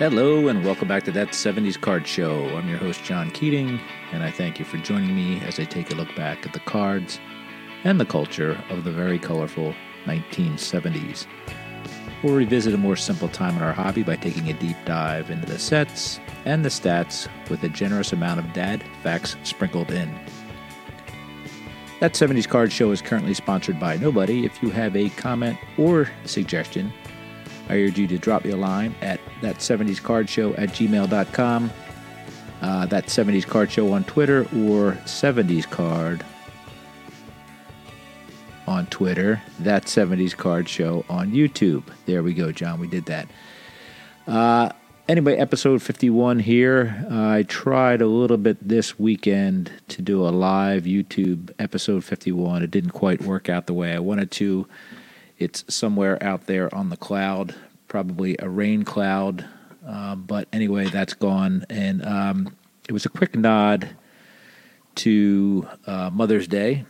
Hello, and welcome back to That 70s Card Show. I'm your host, John Keating, and I thank you for joining me as I take a look back at the cards and the culture of the very colorful 1970s. We'll revisit a more simple time in our hobby by taking a deep dive into the sets and the stats with a generous amount of dad facts sprinkled in. That 70s Card Show is currently sponsored by nobody. If you have a comment or suggestion, I urge you to drop me a line at that 70s card show at gmail.com. Uh, that 70s card show on Twitter or 70s card on Twitter. That 70s card show on YouTube. There we go, John. We did that. Uh, anyway, episode 51 here. Uh, I tried a little bit this weekend to do a live YouTube episode 51. It didn't quite work out the way I wanted to. It's somewhere out there on the cloud, probably a rain cloud. Uh, but anyway, that's gone. And um, it was a quick nod to uh, Mother's Day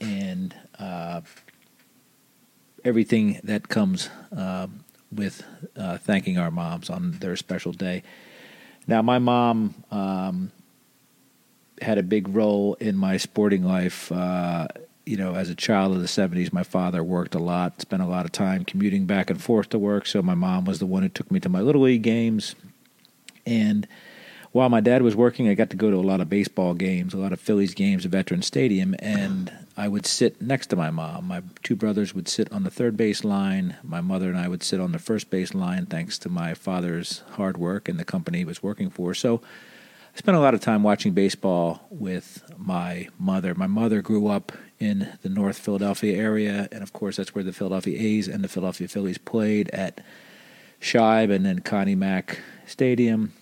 and uh, everything that comes um, with uh, thanking our moms on their special day. Now, my mom um, had a big role in my sporting life uh, you know, as a child of the 70s, my father worked a lot, spent a lot of time commuting back and forth to work. So my mom was the one who took me to my Little League games. And while my dad was working, I got to go to a lot of baseball games, a lot of Phillies games at Veterans Stadium. And I would sit next to my mom. My two brothers would sit on the third base line. My mother and I would sit on the first base line, thanks to my father's hard work and the company he was working for. So spent a lot of time watching baseball with my mother. My mother grew up in the North Philadelphia area, and of course, that's where the Philadelphia A's and the Philadelphia Phillies played at Shibe and then Connie Mack Stadium.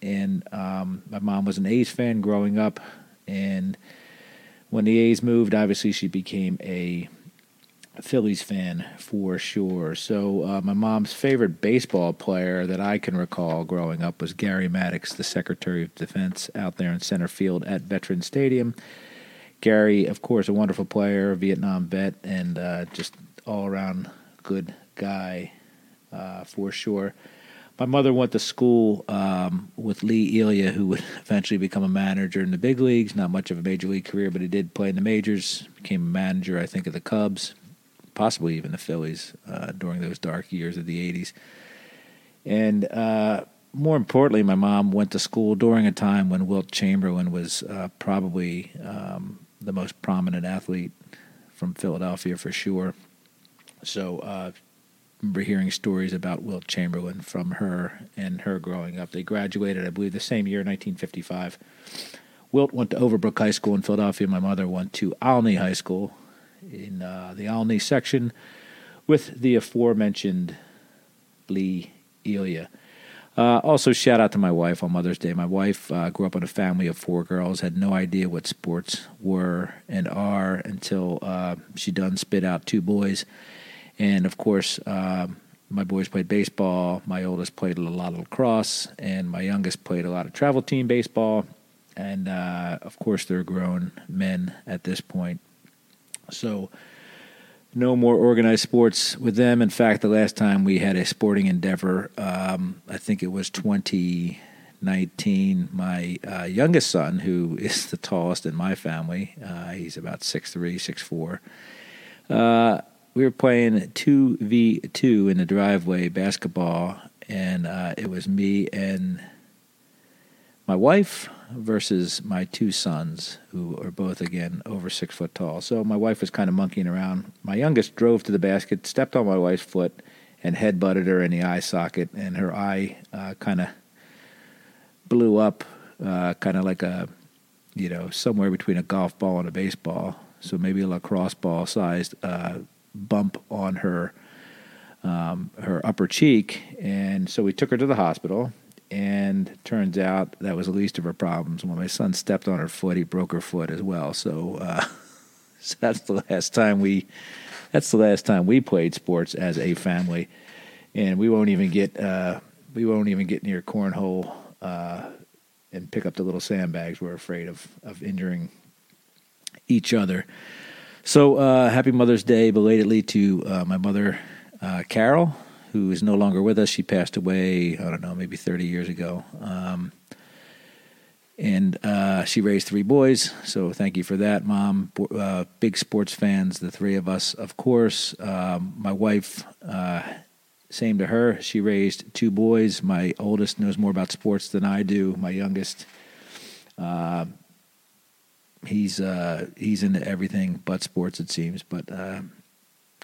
And um, my mom was an A's fan growing up, and when the A's moved, obviously she became a Phillies fan for sure. So uh, my mom's favorite baseball player that I can recall growing up was Gary Maddox, the Secretary of Defense, out there in center field at Veterans Stadium. Gary, of course, a wonderful player, Vietnam vet, and uh, just all around good guy uh, for sure. My mother went to school um, with Lee Elia, who would eventually become a manager in the big leagues. Not much of a major league career, but he did play in the majors. Became a manager, I think, of the Cubs, possibly even the Phillies uh, during those dark years of the '80s. And uh, more importantly, my mom went to school during a time when Wilt Chamberlain was uh, probably um, the most prominent athlete from Philadelphia for sure. So, uh, remember hearing stories about Wilt Chamberlain from her and her growing up. They graduated, I believe, the same year, 1955. Wilt went to Overbrook High School in Philadelphia. My mother went to Olney High School in uh, the Olney section with the aforementioned Lee Elia. Uh, also, shout out to my wife on Mother's Day. My wife uh, grew up in a family of four girls, had no idea what sports were and are until uh, she done spit out two boys. And of course, uh, my boys played baseball. My oldest played a lot of lacrosse, and my youngest played a lot of travel team baseball. And uh, of course, they're grown men at this point. So, no more organized sports with them. In fact, the last time we had a sporting endeavor, um, I think it was 2019. My uh, youngest son, who is the tallest in my family, uh, he's about 6'3, 6'4. Uh, we were playing 2v2 in the driveway basketball, and uh, it was me and my wife versus my two sons, who are both again over six foot tall. So my wife was kind of monkeying around. My youngest drove to the basket, stepped on my wife's foot, and head butted her in the eye socket, and her eye uh, kind of blew up, uh, kind of like a, you know, somewhere between a golf ball and a baseball. So maybe a lacrosse ball sized uh, bump on her um, her upper cheek, and so we took her to the hospital and turns out that was the least of her problems. When my son stepped on her foot, he broke her foot as well. So, uh, so that's the last time we that's the last time we played sports as a family, and we won't even get uh, we won't even get near cornhole uh, and pick up the little sandbags. We're afraid of of injuring each other. So, uh, happy Mother's Day belatedly to uh, my mother, uh, Carol who is no longer with us. She passed away, I don't know, maybe 30 years ago. Um, and uh, she raised three boys, so thank you for that, Mom. Uh, big sports fans, the three of us, of course. Um, my wife, uh, same to her. She raised two boys. My oldest knows more about sports than I do. My youngest, uh, he's uh, he's into everything but sports, it seems. But uh,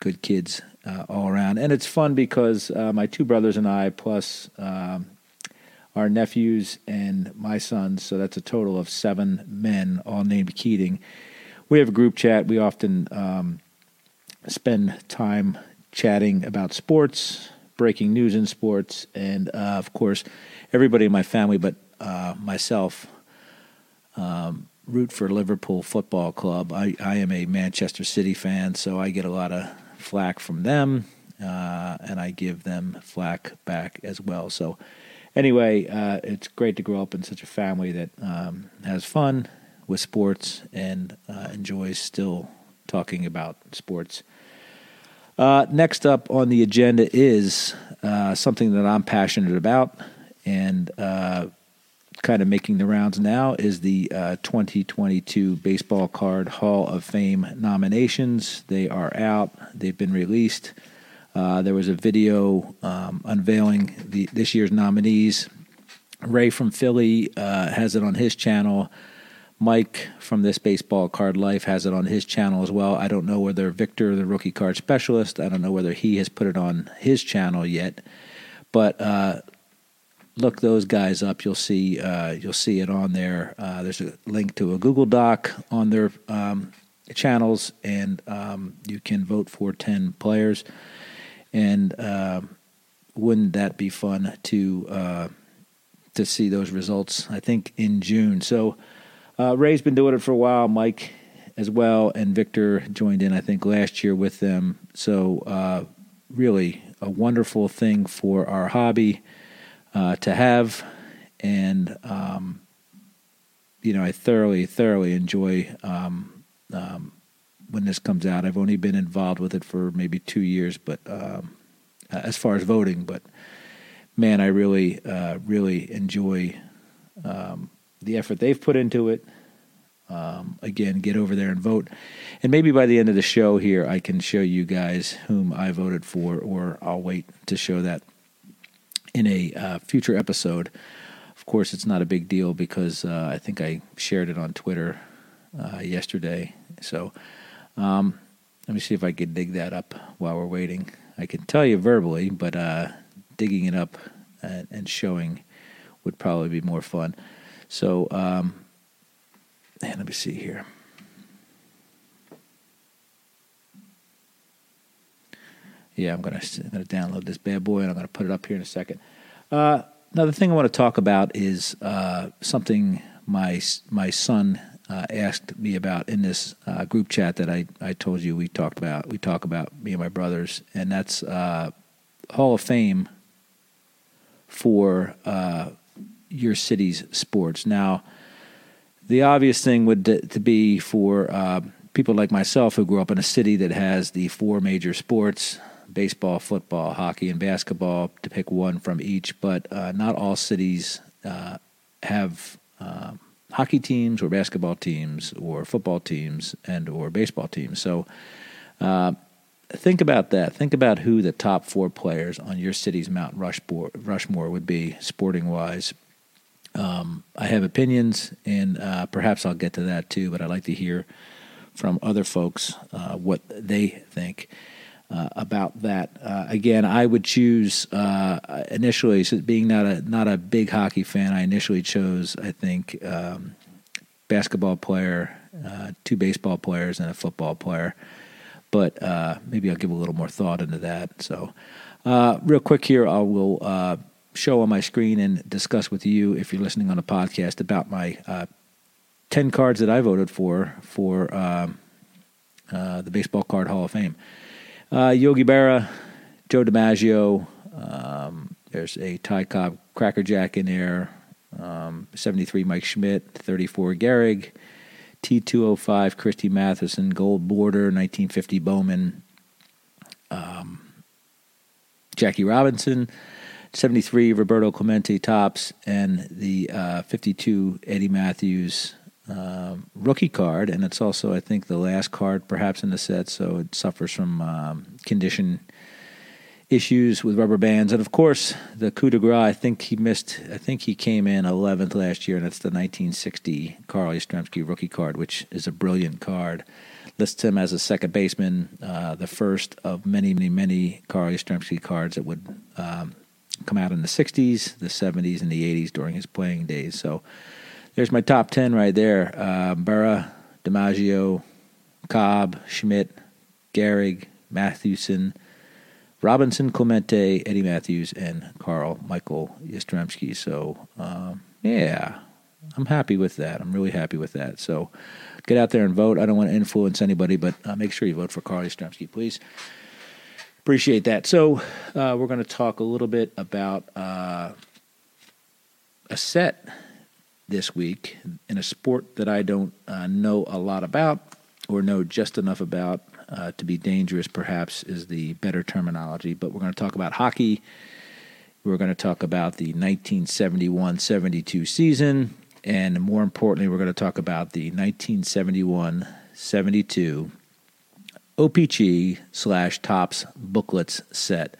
good kids uh, all around, and it's fun because uh, my two brothers and I, plus um, our nephews and my sons, so that's a total of seven men, all named Keating. We have a group chat. We often um, spend time chatting about sports, breaking news in sports, and uh, of course, everybody in my family, but uh, myself. Um, root for Liverpool Football Club. I, I am a Manchester City fan, so I get a lot of flack from them, uh, and I give them flack back as well. So, anyway, uh, it's great to grow up in such a family that um, has fun with sports and uh, enjoys still talking about sports. Uh, next up on the agenda is uh, something that I'm passionate about, and uh, kind of making the rounds now is the uh, 2022 Baseball Card Hall of Fame nominations. They are out, they've been released. Uh, there was a video um, unveiling the, this year's nominees. Ray from Philly uh, has it on his channel. Mike from This Baseball Card Life has it on his channel as well. I don't know whether Victor, the rookie card specialist, I don't know whether he has put it on his channel yet. But uh, look those guys up. You'll see uh, you'll see it on there. Uh, there's a link to a Google Doc on their um, channels, and um, you can vote for ten players. And uh, wouldn't that be fun to uh, to see those results? I think in June. So uh, Ray's been doing it for a while. Mike as well, and Victor joined in. I think last year with them. So uh, really a wonderful thing for our hobby uh, to have, and um, you know I thoroughly thoroughly enjoy um, um, when this comes out. I've only been involved with it for maybe two years, but um, as far as voting, but man, I really uh, really enjoy um, the effort they've put into it. Um, again, get over there and vote. And maybe by the end of the show here, I can show you guys whom I voted for, or I'll wait to show that in a uh, future episode. Of course, it's not a big deal because uh, I think I shared it on Twitter uh, yesterday. So um, let me see if I can dig that up while we're waiting. I can tell you verbally, but uh, digging it up and, and, showing would probably be more fun. So, um, let me see here. Yeah, I'm gonna I'm gonna download this bad boy and I'm gonna put it up here in a second. Uh, another thing I want to talk about is uh, something my my son uh, asked me about in this uh, group chat that I, I told you we talked about. We talk about me and my brothers, and that's uh, Hall of Fame for uh, your city's sports. Now, the obvious thing would to, be for people like myself who grew up in a city that has the four major sports baseball, football, hockey, and basketball, to pick one from each. But uh, not all cities uh, have uh, hockey teams or basketball teams or football teams and or baseball teams. So uh, think about that. Think about who the top four players on your city's Mount Rushmore, Rushmore would be, sporting wise. Um, I have opinions, and uh, perhaps I'll get to that too. But I'd like to hear from other folks uh, what they think uh, about that. Uh, again, I would choose uh, initially, so being not a not a big hockey fan, I initially chose I think um, basketball player, uh, two baseball players, and a football player. But uh, maybe I'll give a little more thought into that. So, uh, real quick here, I will show on my screen and discuss with you if you're listening on a podcast about my ten cards that I voted for for um, the Baseball Card Hall of Fame. Uh, Yogi Berra, Joe DiMaggio. Um, there's a Ty Cobb Cracker Jack in there. Um, 73 Mike Schmidt, 34 Gehrig, T205 Christy Mathewson, Gold Border, 1950 Bowman, um, Jackie Robinson, 73 Roberto Clemente Topps, and the uh, 52 Eddie Mathews uh, rookie card. And it's also, I think, the last card perhaps in the set, so it suffers from um, condition issues with rubber bands. And of course, the coup de grace, I think he missed, I think he came in 11th last year, and it's the 1960 Carl Yastrzemski rookie card, which is a brilliant card. Lists him as a second baseman, uh, the first of many, many, many Carl Yastrzemski cards that would um, come out in the 60s, the 70s, and the 80s during his playing days. So there's my top 10 right there uh, Berra, DiMaggio, Cobb, Schmidt, Gehrig, Mathewson, Robinson, Clemente, Eddie Mathews, and Carl Michael Yastrzemski. So, um, yeah, I'm happy with that. I'm really happy with that. So, get out there and vote. I don't want to influence anybody, but uh, make sure you vote for Carl Yastrzemski, please. Appreciate that. So, uh, we're going to talk a little bit about uh, a set this week in a sport that I don't uh, know a lot about or know just enough about uh, to be dangerous, perhaps, is the better terminology. But we're going to talk about hockey. We're going to talk about the 1971 72 season. And more importantly, we're going to talk about the 1971 72 OPC slash Topps booklets set.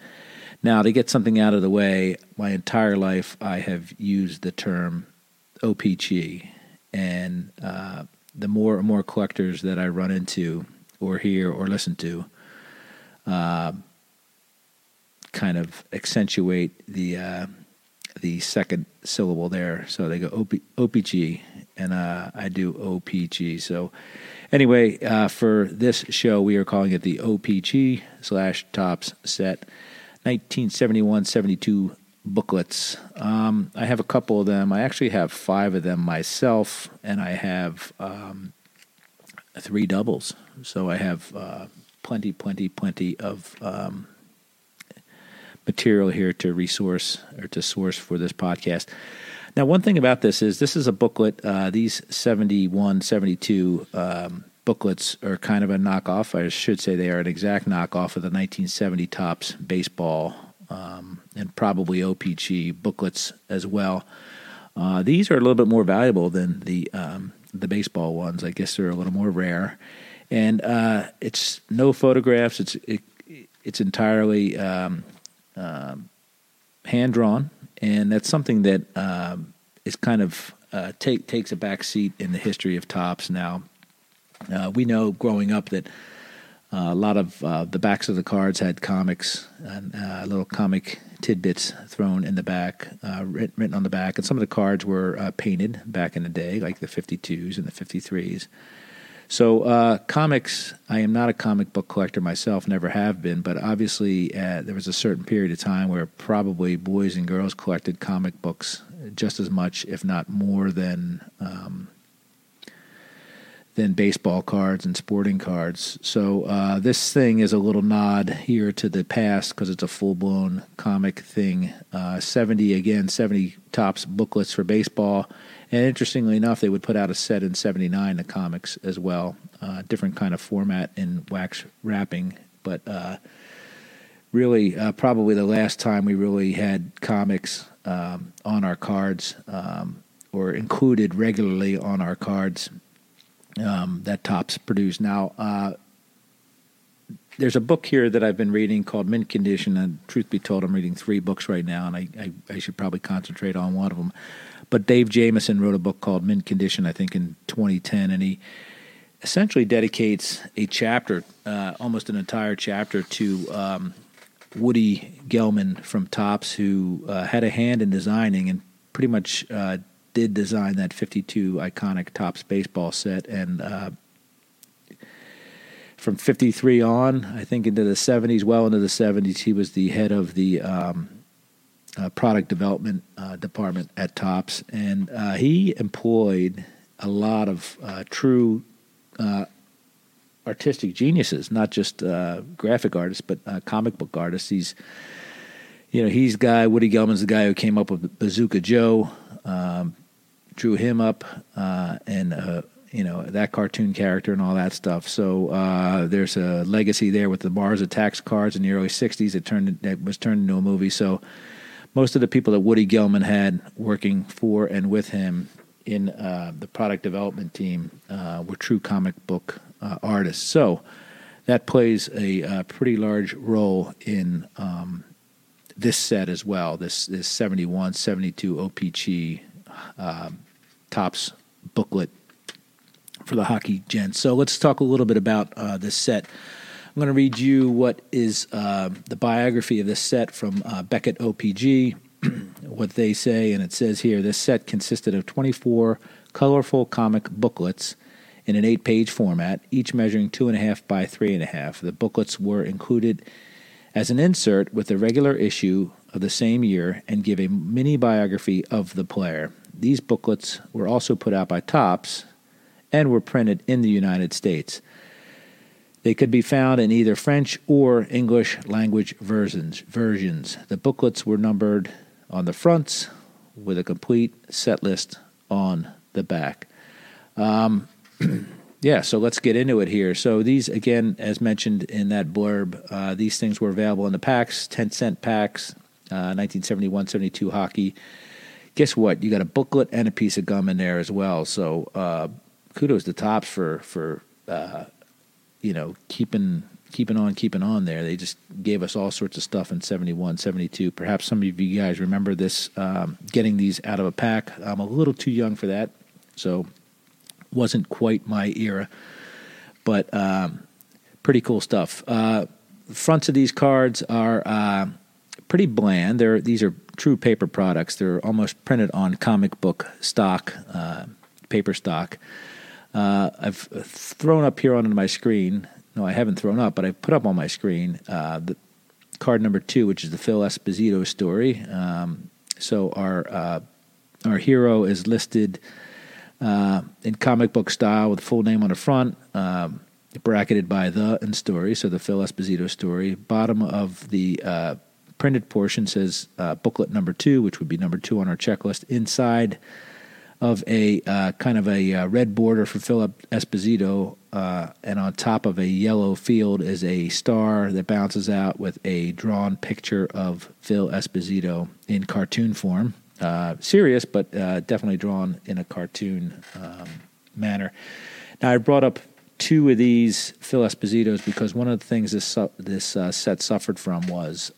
Now, to get something out of the way, my entire life I have used the term OPC. And uh, the more and more collectors that I run into, or hear or listen to uh, kind of accentuate the uh, the second syllable there. So they go OP, OPG, and uh, I do OPG. So anyway, uh, for this show, we are calling it the OPG slash Topps Set 1971-72 booklets. Um, I have a couple of them. I actually have five of them myself, and I have um, three doubles. So I have uh, plenty, plenty, plenty of um, material here to resource or to source for this podcast. Now, one thing about this is this is a booklet. Uh, these 71, 72 um, booklets are kind of a knockoff. I should say they are an exact knockoff of the 1970 Topps baseball um, and probably OPG booklets as well. Uh, these are a little bit more valuable than the um, the baseball ones. I guess they're a little more rare, and uh, it's no photographs. It's it, it's entirely um, um, hand drawn, and that's something that um, is kind of uh, take takes a back seat in the history of Topps now. Uh, we know growing up that uh, a lot of uh, the backs of the cards had comics and uh, little comic tidbits thrown in the back, uh, written, written, on the back. And some of the cards were uh, painted back in the day, like the 52s and the 53s. So, comics, I am not a comic book collector myself, never have been, but obviously there was a certain period of time where probably boys and girls collected comic books just as much, if not more, than. Um, than baseball cards and sporting cards. So uh, this thing is a little nod here to the past because it's a full blown comic thing. Uh, 70 again, 70 Topps booklets for baseball. And interestingly enough, they would put out a set in 79 the comics as well. Uh, different kind of format in wax wrapping, but uh, really uh, probably the last time we really had comics um, on our cards um, or included regularly on our cards um, that Topps produced. Now, uh, there's a book here that I've been reading called Mint Condition, and truth be told, I'm reading three books right now, and I, I, I should probably concentrate on one of them. But Dave Jamieson wrote a book called Mint Condition, I think, in 2010, and he essentially dedicates a chapter, uh, almost an entire chapter, to um, Woody Gelman from Topps, who uh, had a hand in designing and pretty much uh, did design that 52 iconic Topps baseball set, and uh, from 53 on, I think into the 70s, well into the 70s, he was the head of the um, uh, product development uh, department at Topps, and uh, he employed a lot of uh, true uh, artistic geniuses, not just graphic artists, but comic book artists. He's you know, he's guy Woody Gelman's the guy who came up with Bazooka Joe. Um, drew him up, uh, and uh, you know that cartoon character and all that stuff. So uh, there's a legacy there with the Mars Attacks cards in the early '60s. It turned it was turned into a movie. So most of the people that Woody Gelman had working for and with him in uh, the product development team uh, were true comic book uh, artists. So that plays a, a, pretty large role in um, this set as well. This this 71, 72 OPG. Topps booklet for the hockey gents. So let's talk a little bit about uh, this set. I'm going to read you what is uh, the biography of this set from uh, Beckett OPG, what they say, and it says here this set consisted of 24 colorful comic booklets in an eight page format, each measuring two and a half by three and a half. The booklets were included as an insert with the regular issue of the same year and give a mini biography of the player. These booklets were also put out by Topps and were printed in the United States. They could be found in either French or English language versions. Versions. The booklets were numbered on the fronts with a complete set list on the back. Um, yeah, so let's get into it here. So these, again, as mentioned in that blurb, uh, these things were available in the packs, 10 cent packs, uh, 1971 72 hockey. Guess what? You got a booklet and a piece of gum in there as well. So uh, kudos to Topps for for uh, you know keeping keeping on keeping on there. They just gave us all sorts of stuff in 71, 72. Perhaps some of you guys remember this um, getting these out of a pack. I'm a little too young for that, so wasn't quite my era, but um, pretty cool stuff. Uh, fronts of these cards are uh, pretty bland. They're these are true paper products. They're almost printed on comic book stock, uh, paper stock. Uh, I've thrown up here on my screen. No, I haven't thrown up, but I put up on my screen uh, the card number two, which is the Phil Esposito story. Um, so our uh, our hero is listed uh, in comic book style with full name on the front, um, bracketed by the and story. So the Phil Esposito story. Bottom of the uh, printed portion says uh, booklet number two, which would be number two on our checklist. Inside of a uh, kind of a uh, red border for Philip Esposito, uh, and on top of a yellow field is a star that bounces out with a drawn picture of Phil Esposito in cartoon form. Uh, serious, but uh, definitely drawn in a cartoon um, manner. Now, I brought up two of these Phil Espositos because one of the things this this uh, set suffered from was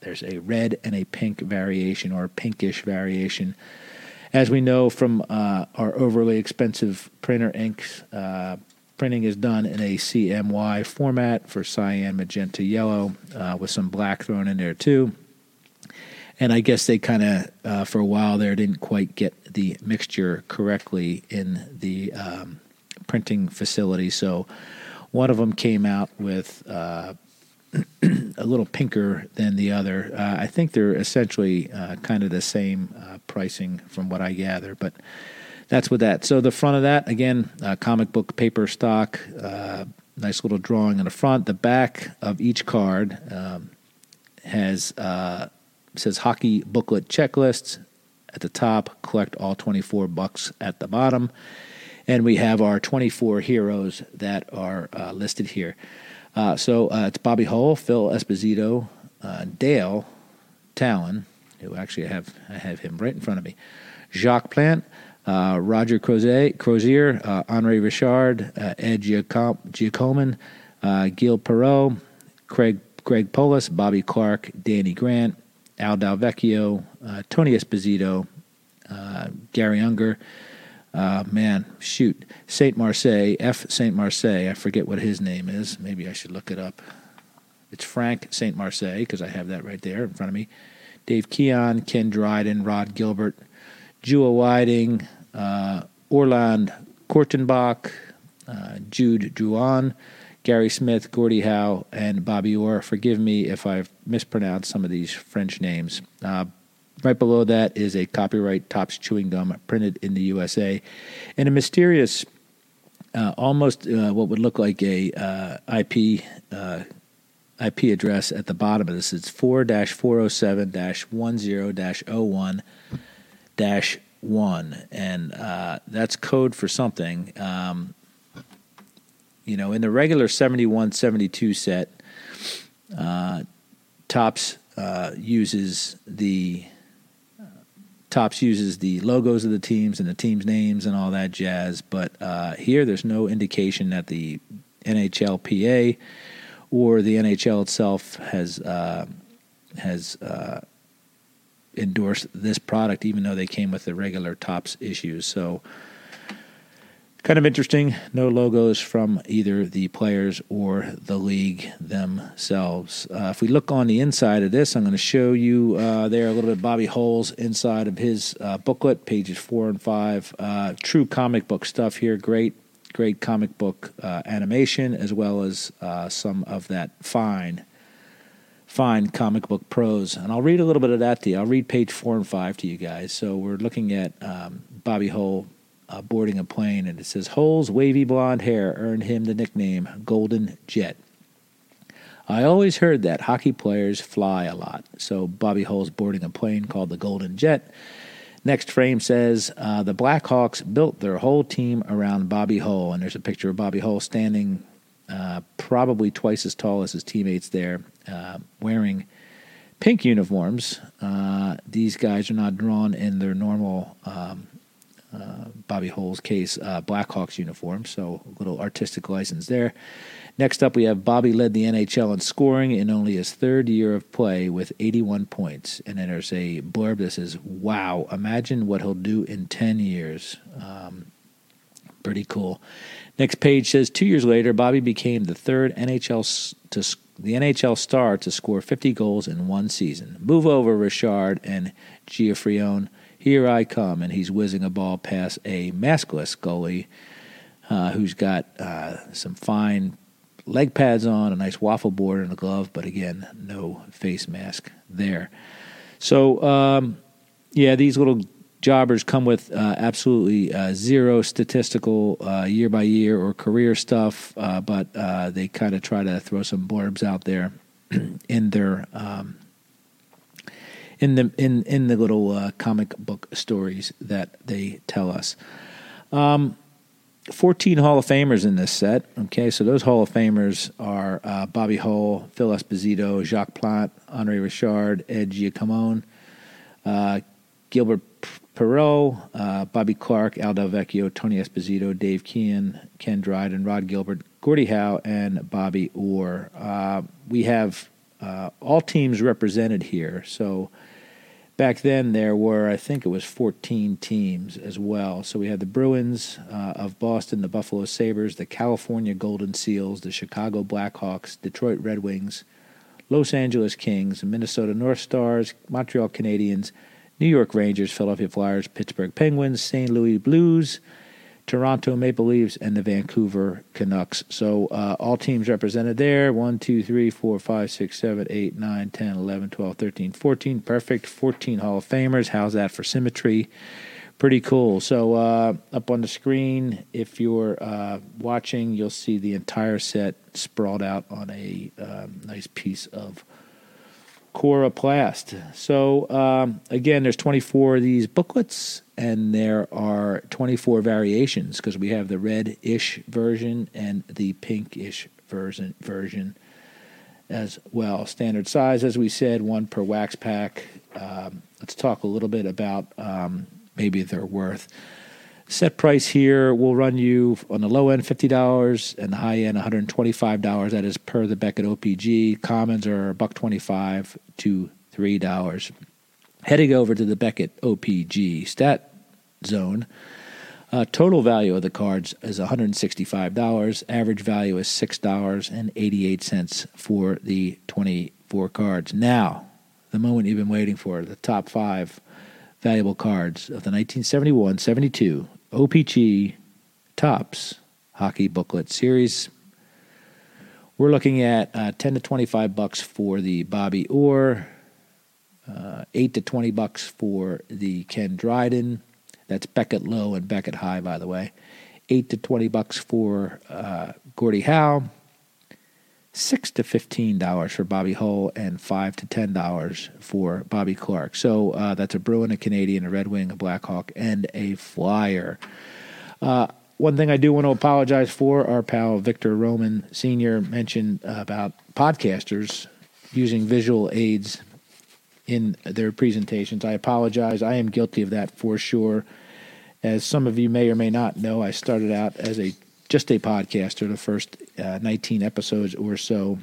there's a red and a pink variation or a pinkish variation as we know from uh, our overly expensive printer inks, uh, printing is done in a CMY format for cyan, magenta, yellow, uh, with some black thrown in there too. And I guess they kind of, uh, for a while there, didn't quite get the mixture correctly in the um, printing facility. So one of them came out with uh, a little pinker than the other. Uh, I think they're essentially uh, kind of the same uh, pricing from what I gather, but that's with that. So the front of that again, uh, comic book paper stock, uh, nice little drawing on the front. The back of each card um, has says hockey booklet checklists at the top. Collect all twenty four bucks at the bottom, and we have our twenty four heroes that are listed here. Uh, so uh, it's Bobby Hull, Phil Esposito, uh, Dale Tallon, who actually have I have him right in front of me, Jacques Plante, uh, Roger Crozier, Crozier uh, Henri Richard, uh, Ed Giacom- Giacomin, Gil Perreault, Craig Greg Polis, Bobby Clarke, Danny Grant, Al Delvecchio, Tony Esposito, Garry Unger. Uh, man, shoot. Saint Marseille, F. Saint Marseille. I forget what his name is. Maybe I should look it up. It's Frank Saint Marseille because I have that right there in front of me. Dave Keon, Ken Dryden, Rod Gilbert, Jewel Whiting, uh, Orland Kurtenbach, uh, Jude Drouin, Gary Smith, Gordie Howe, and Bobby Orr. Forgive me if I've mispronounced some of these French names. Uh, Right below that is a copyright Topps chewing gum printed in the USA, and a mysterious, uh, almost uh, what would look like a uh, IP uh, IP address at the bottom of this. It's four four zero oh seven one zero 01 one, and uh, that's code for something. Um, you know, in the regular 71 72 set, uh, Topps uses the Topps uses the logos of the teams and the teams' names and all that jazz. But uh, here, there's no indication that the NHLPA or the NHL itself has uh, has uh, endorsed this product, even though they came with the regular Topps issues. So kind of interesting. No logos from either the players or the league themselves. Uh, if we look on the inside of this, I'm going to show you uh, there a little bit Bobby Hull's inside of his uh, booklet, pages four and five. Uh, true comic book stuff here. Great, great comic book uh, animation, as well as uh, some of that fine. Fine comic book prose, and I'll read a little bit of that to you. I'll read page four and five to you guys. So we're looking at um, Bobby Hull uh, boarding a plane, and it says Hull's wavy blonde hair earned him the nickname Golden Jet. I always heard that hockey players fly a lot, so Bobby Hull's boarding a plane called the Golden Jet. Next frame says uh, the Blackhawks built their whole team around Bobby Hull, and there's a picture of Bobby Hull standing uh, probably twice as tall as his teammates there, uh, wearing pink uniforms. Uh, these guys are not drawn in their normal um, uh, Bobby Hull's case, uh, Blackhawks uniform. So a little artistic license there. Next up, we have Bobby led the NHL in scoring in only his third year of play with 81 points. And then there's a blurb that says, "Wow, imagine what he'll do in 10 years." Um, pretty cool. Next page says, two years later, Bobby became the third NHL to the NHL star to score 50 goals in one season. Move over, Richard and Geoffrion. Here I come, and he's whizzing a ball past a maskless goalie uh, who's got uh, some fine leg pads on, a nice waffle board, and a glove, but again, no face mask there. So, um, yeah, these little jobbers come with uh, absolutely uh, zero statistical uh, year by year or career stuff, uh, but uh, they kind of try to throw some blurbs out there in their um, in the in in the little uh, comic book stories that they tell us. Um, 14 Hall of Famers in this set. Okay, so those Hall of Famers are uh, Bobby Hull, Phil Esposito, Jacques Plante, Andre Richard, Ed Giacomone, uh, Gilbert Perreault, uh, Bobby Clarke, Al Delvecchio, Tony Esposito, Dave Keon, Ken Dryden, Rod Gilbert, Gordie Howe, and Bobby Orr. Uh, we have uh, all teams represented here, so back then there were, I think it was 14 teams as well. So we had the Bruins uh, of Boston, the Buffalo Sabres, the California Golden Seals, the Chicago Blackhawks, Detroit Red Wings, Los Angeles Kings, Minnesota North Stars, Montreal Canadiens, New York Rangers, Philadelphia Flyers, Pittsburgh Penguins, St. Louis Blues, Toronto Maple Leafs, and the Vancouver Canucks. So uh, all teams represented there 1, 2, 3, 4, 5, 6, 7, 8, 9, 10, 11, 12, 13, 14. Perfect. 14 Hall of Famers. How's that for symmetry? Pretty cool. So uh, up on the screen, if you're uh, watching, you'll see the entire set sprawled out on a um, nice piece of Coroplast. So um, again, there's 24 of these booklets, and there are 24 variations because we have the red-ish version and the pink-ish version version as well. Standard size, as we said, one per wax pack. Um, let's talk a little bit about um, maybe their worth. Set price here will run you on the low end fifty dollars and the high end one hundred twenty five dollars. That is per the Beckett OPG. Commons are buck twenty five to three dollars. Heading over to the Beckett OPG stat zone. Uh, total value of the cards is $165. Average value is $6.88 for the 24 cards. Now, the moment you've been waiting for the top five valuable cards of the 1971 72 OPG Topps Hockey Booklet Series. We're looking at uh, 10 to 25 bucks for the Bobby Orr, uh, 8 to 20 bucks for the Ken Dryden. That's Beckett Low and Beckett High, by the way. 8 to 20 bucks for uh, Gordie Howe. Six to fifteen dollars for Bobby Hull and five to ten dollars for Bobby Clarke. So uh, that's a Bruin, a Canadian, a Red Wing, a Blackhawk, and a Flyer. Uh, one thing I do want to apologize for, our pal Victor Roman Sr. mentioned about podcasters using visual aids in their presentations. I apologize. I am guilty of that for sure. As some of you may or may not know, I started out as a just a podcaster. The first uh, 19 episodes or so,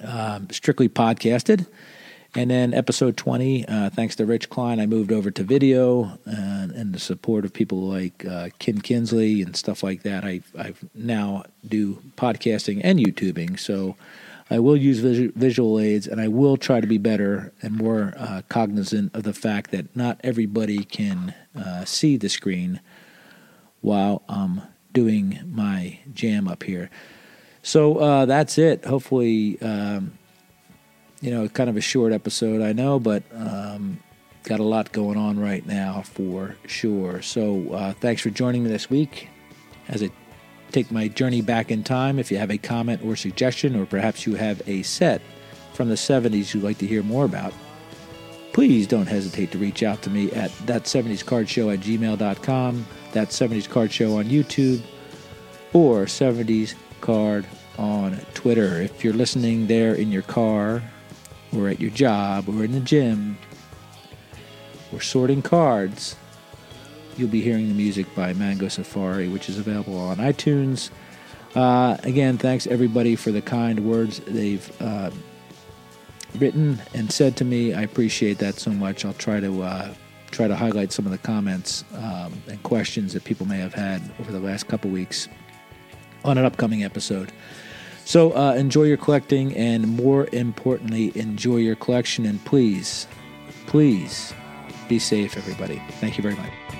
um, strictly podcasted. And then episode 20, uh, thanks to Rich Klein, I moved over to video and, and the support of people like uh, Kinsley and stuff like that. I I now do podcasting and YouTubing, so I will use vis- visual aids and I will try to be better and more uh, cognizant of the fact that not everybody can uh, see the screen while I'm doing my jam up here. So uh, that's it. Hopefully. Um, you know, kind of a short episode, I know, but um, got a lot going on right now for sure. So uh, thanks for joining me this week as I take my journey back in time. If you have a comment or suggestion, or perhaps you have a set from the 70s you'd like to hear more about, please don't hesitate to reach out to me at that 70s card show at gmail.com, that 70s card show on YouTube, or 70s card on Twitter. If you're listening there in your car, or at your job or in the gym or sorting cards, you'll be hearing the music by Mango Safari, which is available on iTunes. Uh, again, thanks everybody for the kind words they've uh, written and said to me. I appreciate that so much. I'll try to uh, try to highlight some of the comments um, and questions that people may have had over the last couple weeks on an upcoming episode. So uh, enjoy your collecting, and more importantly, enjoy your collection. And please, please be safe, everybody. Thank you very much.